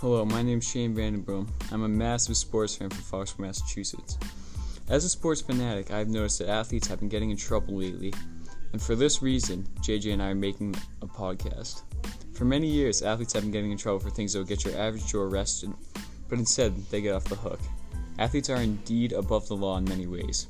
Hello, my name is Shane Vandenboom. I'm a massive sports fan from Foxborough, Massachusetts. As a sports fanatic, I've noticed that athletes have been getting in trouble lately, and for this reason, JJ and I are making a podcast. For many years, athletes have been getting in trouble for things that would get your average Joe arrested, but instead, they get off the hook. Athletes are indeed above the law in many ways.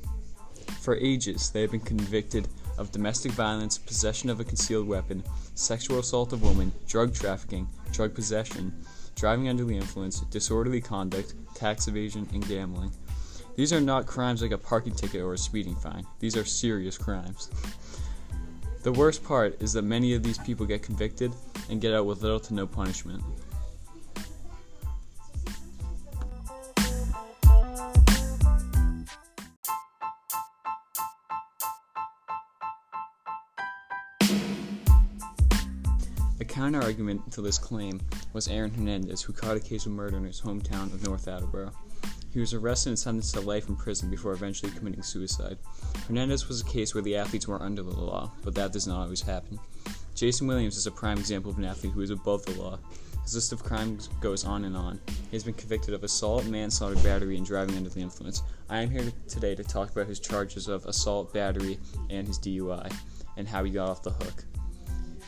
For ages, they have been convicted of domestic violence, possession of a concealed weapon, sexual assault of women, drug trafficking, drug possession, driving under the influence, disorderly conduct, tax evasion, and gambling. These are not crimes like a parking ticket or a speeding fine. These are serious crimes. The worst part is that many of these people get convicted and get out with little to no punishment. A counter argument to this claim was Aaron Hernandez, who caught a case of murder in his hometown of North Attleboro. He was arrested and sentenced to life in prison before eventually committing suicide. Hernandez was a case where the athletes were under the law, but that does not always happen. Jayson Williams is a prime example of an athlete who is above the law. His list of crimes goes on and on. He has been convicted of assault, manslaughter, battery, and driving under the influence. I am here today to talk about his charges of assault, battery, and his DUI, and how he got off the hook.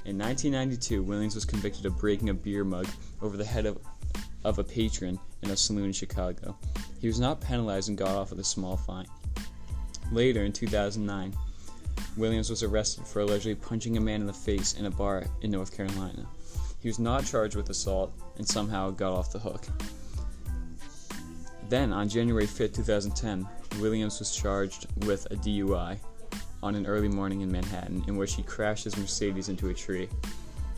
In 1992, Williams was convicted of breaking a beer mug over the head of, of a patron in a saloon in Chicago. He was not penalized and got off with a small fine. Later, in 2009, Williams was arrested for allegedly punching a man in the face in a bar in North Carolina. He was not charged with assault and somehow got off the hook. Then, on January 5, 2010, Williams was charged with a DUI on an early morning in Manhattan in which he crashed his Mercedes into a tree.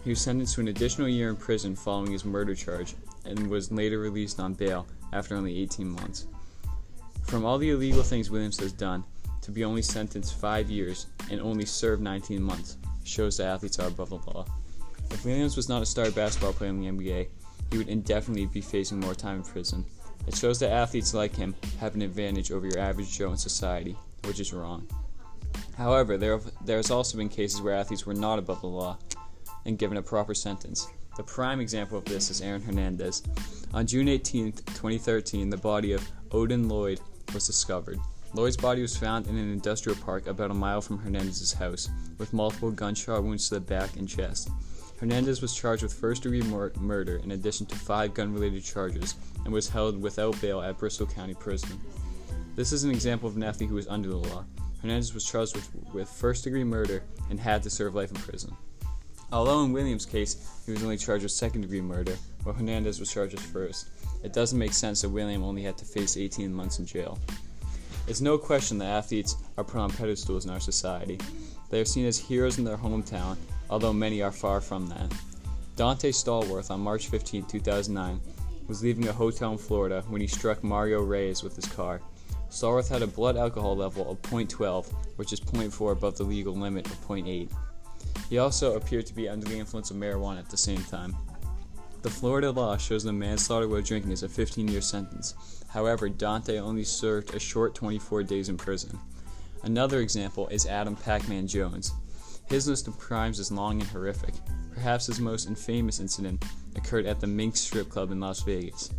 He was sentenced to an additional year in prison following his murder charge and was later released on bail after only 18 months. From all the illegal things Williams has done, to be only sentenced 5 years and only serve 19 months shows that athletes are above the law. If Williams was not a star basketball player in the NBA, he would indefinitely be facing more time in prison. It shows that athletes like him have an advantage over your average Joe in society, which is wrong. However, there, have, there has also been cases where athletes were not above the law and given a proper sentence. The prime example of this is Aaron Hernandez. On June 18, 2013, the body of Odin Lloyd was discovered. Lloyd's body was found in an industrial park about a mile from Hernandez's house, with multiple gunshot wounds to the back and chest. Hernandez was charged with first degree mur- murder in addition to five gun related charges and was held without bail at Bristol County Prison. This is an example of an athlete who is under the law. Hernandez was charged with, with first degree murder and had to serve life in prison. Although in Williams' case, he was only charged with second degree murder, while Hernandez was charged with first, it doesn't make sense that William only had to face 18 months in jail. It's no question that athletes are put on pedestals in our society. They are seen as heroes in their hometown, although many are far from that. Donté Stallworth on March 15, 2009, was leaving a hotel in Florida when he struck Mario Reyes with his car. Stallworth had a blood alcohol level of 0.12, which is 0.4 above the legal limit of 0.8. He also appeared to be under the influence of marijuana at the same time. The Florida law shows that manslaughter while drinking is a 15 year sentence. However, Donté only served a short 24 days in prison. Another example is Adam Pac Man Jones. His list of crimes is long and horrific. Perhaps his most infamous incident occurred at the Mink Strip Club in Las Vegas.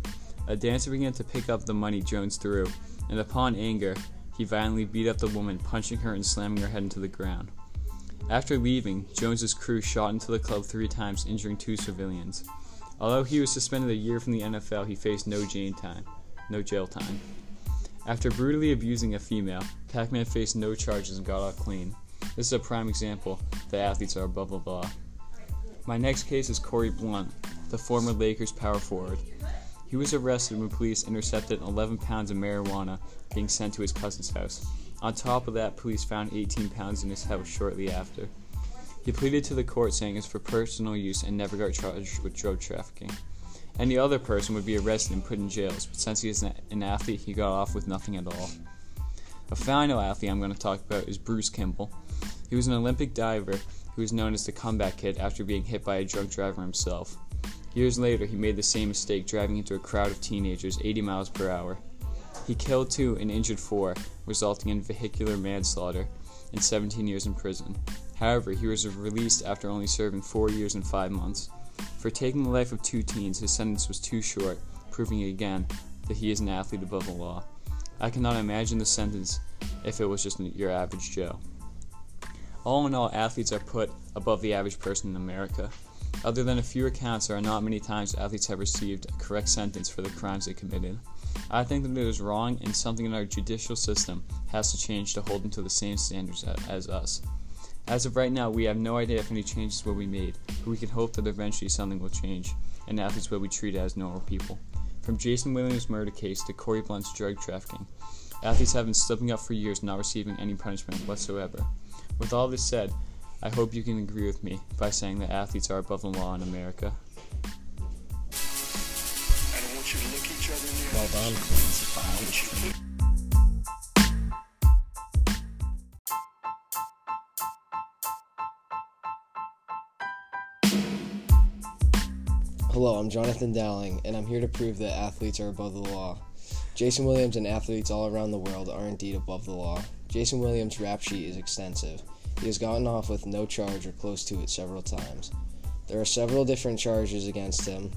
A dancer began to pick up the money Jones threw, and upon anger, he violently beat up the woman, punching her and slamming her head into the ground. After leaving, Jones's crew shot into the club three times, injuring two civilians. Although he was suspended a year from the NFL, he faced no jail time. No jail time. After brutally abusing a female, Pac-Man faced no charges and got off clean. This is a prime example that athletes are above the law. My next case is Corie Blount, the former Lakers power forward. He was arrested when police intercepted 11 pounds of marijuana being sent to his cousin's house. On top of that, police found 18 pounds in his house shortly after. He pleaded to the court saying it's for personal use and never got charged with drug trafficking. Any other person would be arrested and put in jails, but since he is an athlete, he got off with nothing at all. A final athlete I'm going to talk about is Bruce Kimball. He was an Olympic diver who was known as the comeback kid after being hit by a drunk driver himself. Years later, he made the same mistake driving into a crowd of teenagers 80 miles per hour. He killed two and injured four, resulting in vehicular manslaughter and 17 years in prison. However, he was released after only serving four years and five months. For taking the life of two teens, his sentence was too short, proving again that he is an athlete above the law. I cannot imagine the sentence if it was just your average Joe. All in all, athletes are put above the average person in America. Other than a few accounts, there are not many times athletes have received a correct sentence for the crimes they committed. I think that it is wrong and something in our judicial system has to change to hold them to the same standards as us. As of right now, we have no idea if any changes will be made, but we can hope that eventually something will change and athletes will be treated as normal people. From Jayson Williams' murder case to Corie Blount's drug trafficking, athletes have been slipping up for years, not receiving any punishment whatsoever. With all this said, I hope you can agree with me by saying that athletes are above the law in America. Well done. Hello, I'm Jonathan Dowling, and I'm here to prove that athletes are above the law. Jayson Williams and athletes all around the world are indeed above the law. Jayson Williams' rap sheet is extensive. He has gotten off with no charge or close to it several times. There are several different charges against him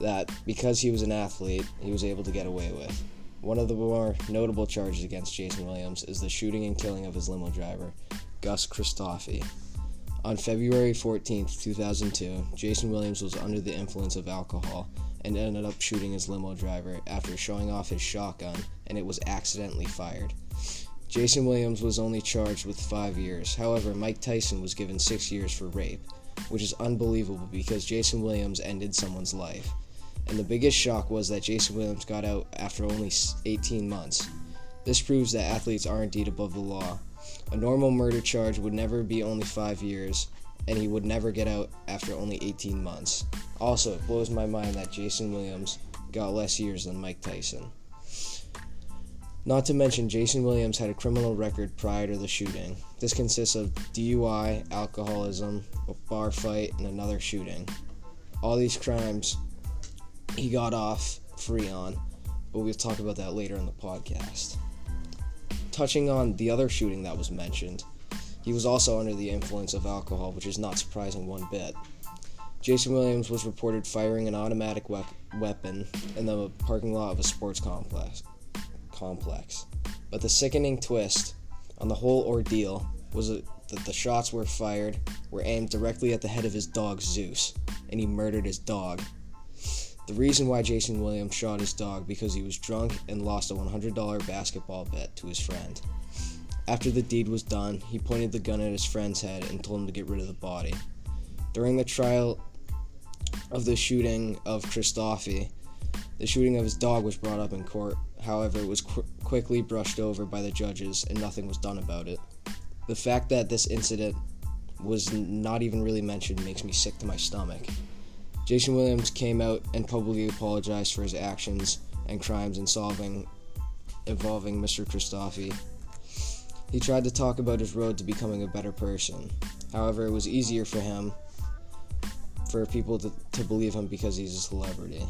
that, because he was an athlete, he was able to get away with. One of the more notable charges against Jayson Williams is the shooting and killing of his limo driver, Gus Christofi. On February 14, 2002, Jayson Williams was under the influence of alcohol and ended up shooting his limo driver after showing off his shotgun and it was accidentally fired. Jayson Williams was only charged with five years. However, Mike Tyson was given six years for rape, which is unbelievable because Jayson Williams ended someone's life. And the biggest shock was that Jayson Williams got out after only 18 months. This proves that athletes are indeed above the law a normal murder charge would never be only five years, and he would never get out after only 18 months. Also, it blows my mind that Jayson Williams got less years than Mike Tyson. Not to mention, Jayson Williams had a criminal record prior to the shooting. This consists of DUI, alcoholism, a bar fight, and another shooting. All these crimes he got off free on, but we'll talk about that later in the podcast touching on the other shooting that was mentioned, he was also under the influence of alcohol, which is not surprising one bit. Jayson Williams was reported firing an automatic we- weapon in the parking lot of a sports complex. Complex. But the sickening twist on the whole ordeal was that the shots were fired were aimed directly at the head of his dog Zeus, and he murdered his dog the reason why Jayson Williams shot his dog because he was drunk and lost a $100 basketball bet to his friend. After the deed was done, he pointed the gun at his friend's head and told him to get rid of the body. During the trial of the shooting of Christofi, the shooting of his dog was brought up in court. However, it was qu- quickly brushed over by the judges and nothing was done about it. The fact that this incident was not even really mentioned makes me sick to my stomach. Jayson Williams came out and publicly apologized for his actions and crimes involving involving Mr. Christofi. He tried to talk about his road to becoming a better person. However, it was easier for him for people to, to believe him because he's a celebrity.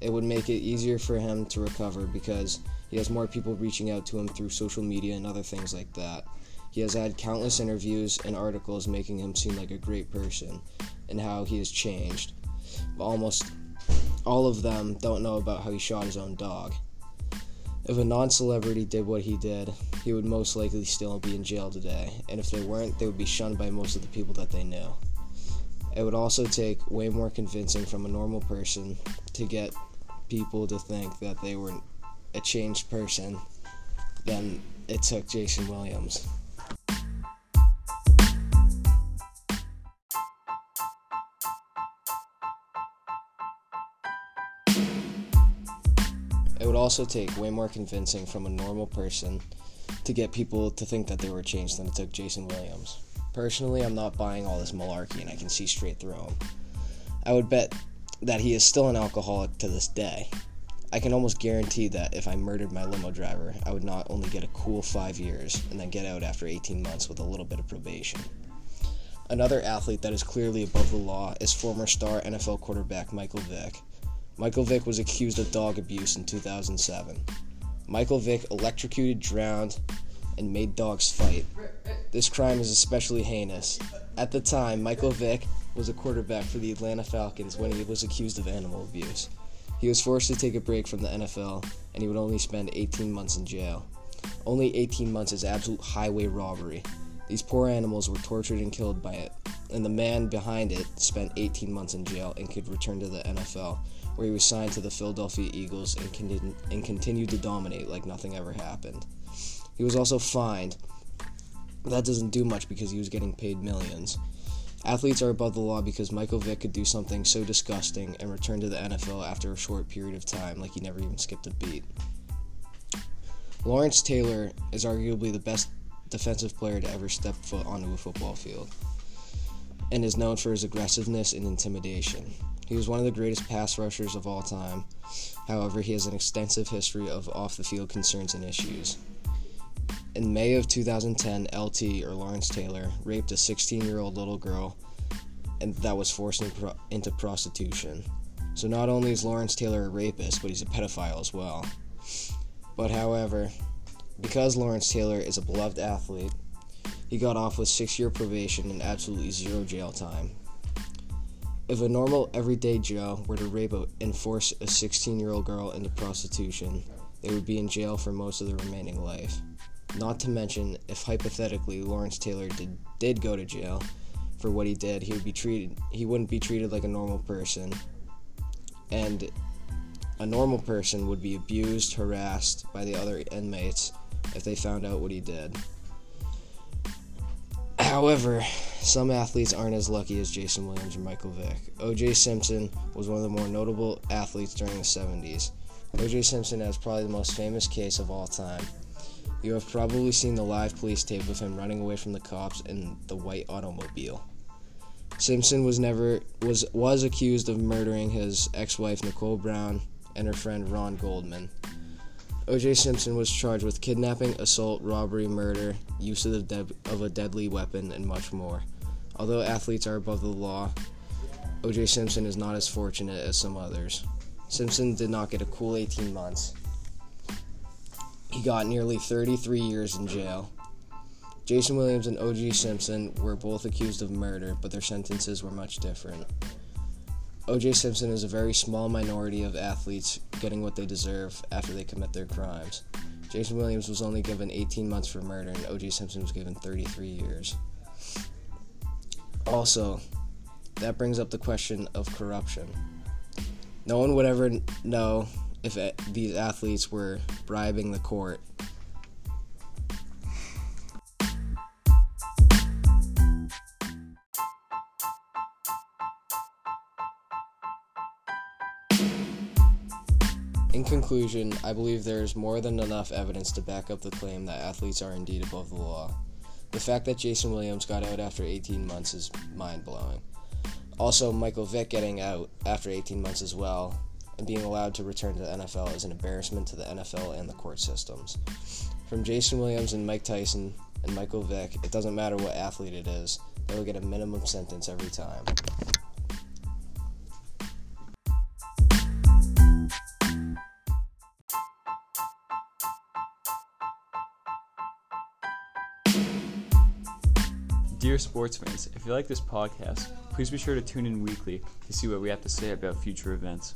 It would make it easier for him to recover because he has more people reaching out to him through social media and other things like that. He has had countless interviews and articles making him seem like a great person and how he has changed But almost all of them don't know about how he shot his own dog. If a non celebrity did what he did, he would most likely still be in jail today, and if they weren't, they would be shunned by most of the people that they knew. It would also take way more convincing from a normal person to get people to think that they were a changed person than it took Jayson Williams. It would also take way more convincing from a normal person to get people to think that they were changed than it took Jayson Williams. Personally, I'm not buying all this malarkey and I can see straight through him. I would bet that he is still an alcoholic to this day. I can almost guarantee that if I murdered my limo driver, I would not only get a cool five years and then get out after 18 months with a little bit of probation. Another athlete that is clearly above the law is former star NFL quarterback Michael Vick. Michael Vick was accused of dog abuse in 2007. Michael Vick electrocuted, drowned, and made dogs fight. This crime is especially heinous. At the time, Michael Vick was a quarterback for the Atlanta Falcons when he was accused of animal abuse. He was forced to take a break from the NFL, and he would only spend 18 months in jail. Only 18 months is absolute highway robbery. These poor animals were tortured and killed by it, and the man behind it spent 18 months in jail and could return to the NFL, where he was signed to the Philadelphia Eagles and, con- and continued to dominate like nothing ever happened. He was also fined. That doesn't do much because he was getting paid millions. Athletes are above the law because Michael Vick could do something so disgusting and return to the NFL after a short period of time, like he never even skipped a beat. Lawrence Taylor is arguably the best defensive player to ever step foot onto a football field and is known for his aggressiveness and intimidation. He was one of the greatest pass rushers of all time. However, he has an extensive history of off the field concerns and issues. In May of 2010, LT, or Lawrence Taylor, raped a 16 year old little girl and that was forced into prostitution. So not only is Lawrence Taylor a rapist, but he's a pedophile as well. But however, because Lawrence Taylor is a beloved athlete, he got off with six year probation and absolutely zero jail time. If a normal everyday Joe were to rape and force a 16 year old girl into prostitution, they would be in jail for most of their remaining life. Not to mention, if hypothetically Lawrence Taylor did, did go to jail for what he did, he would be treated he wouldn't be treated like a normal person. And a normal person would be abused, harassed by the other inmates if they found out what he did. However, some athletes aren't as lucky as Jayson Williams or Michael Vick. O.J. Simpson was one of the more notable athletes during the 70s. O.J. Simpson has probably the most famous case of all time. You have probably seen the live police tape of him running away from the cops in the white automobile. Simpson was never was was accused of murdering his ex-wife Nicole Brown and her friend Ron Goldman. O.J. Simpson was charged with kidnapping, assault, robbery, murder, use of, de- of a deadly weapon, and much more. Although athletes are above the law, O.J. Simpson is not as fortunate as some others. Simpson did not get a cool 18 months. He got nearly 33 years in jail. Jayson Williams and O.J. Simpson were both accused of murder, but their sentences were much different. O.J. Simpson is a very small minority of athletes getting what they deserve after they commit their crimes. Jayson Williams was only given 18 months for murder, and O.J. Simpson was given 33 years. Also, that brings up the question of corruption. No one would ever know if these athletes were bribing the court In conclusion, I believe there is more than enough evidence to back up the claim that athletes are indeed above the law. The fact that Jayson Williams got out after 18 months is mind blowing. Also, Michael Vick getting out after 18 months as well and being allowed to return to the NFL is an embarrassment to the NFL and the court systems. From Jayson Williams and Mike Tyson and Michael Vick, it doesn't matter what athlete it is, they will get a minimum sentence every time. Dear sports fans, if you like this podcast, please be sure to tune in weekly to see what we have to say about future events.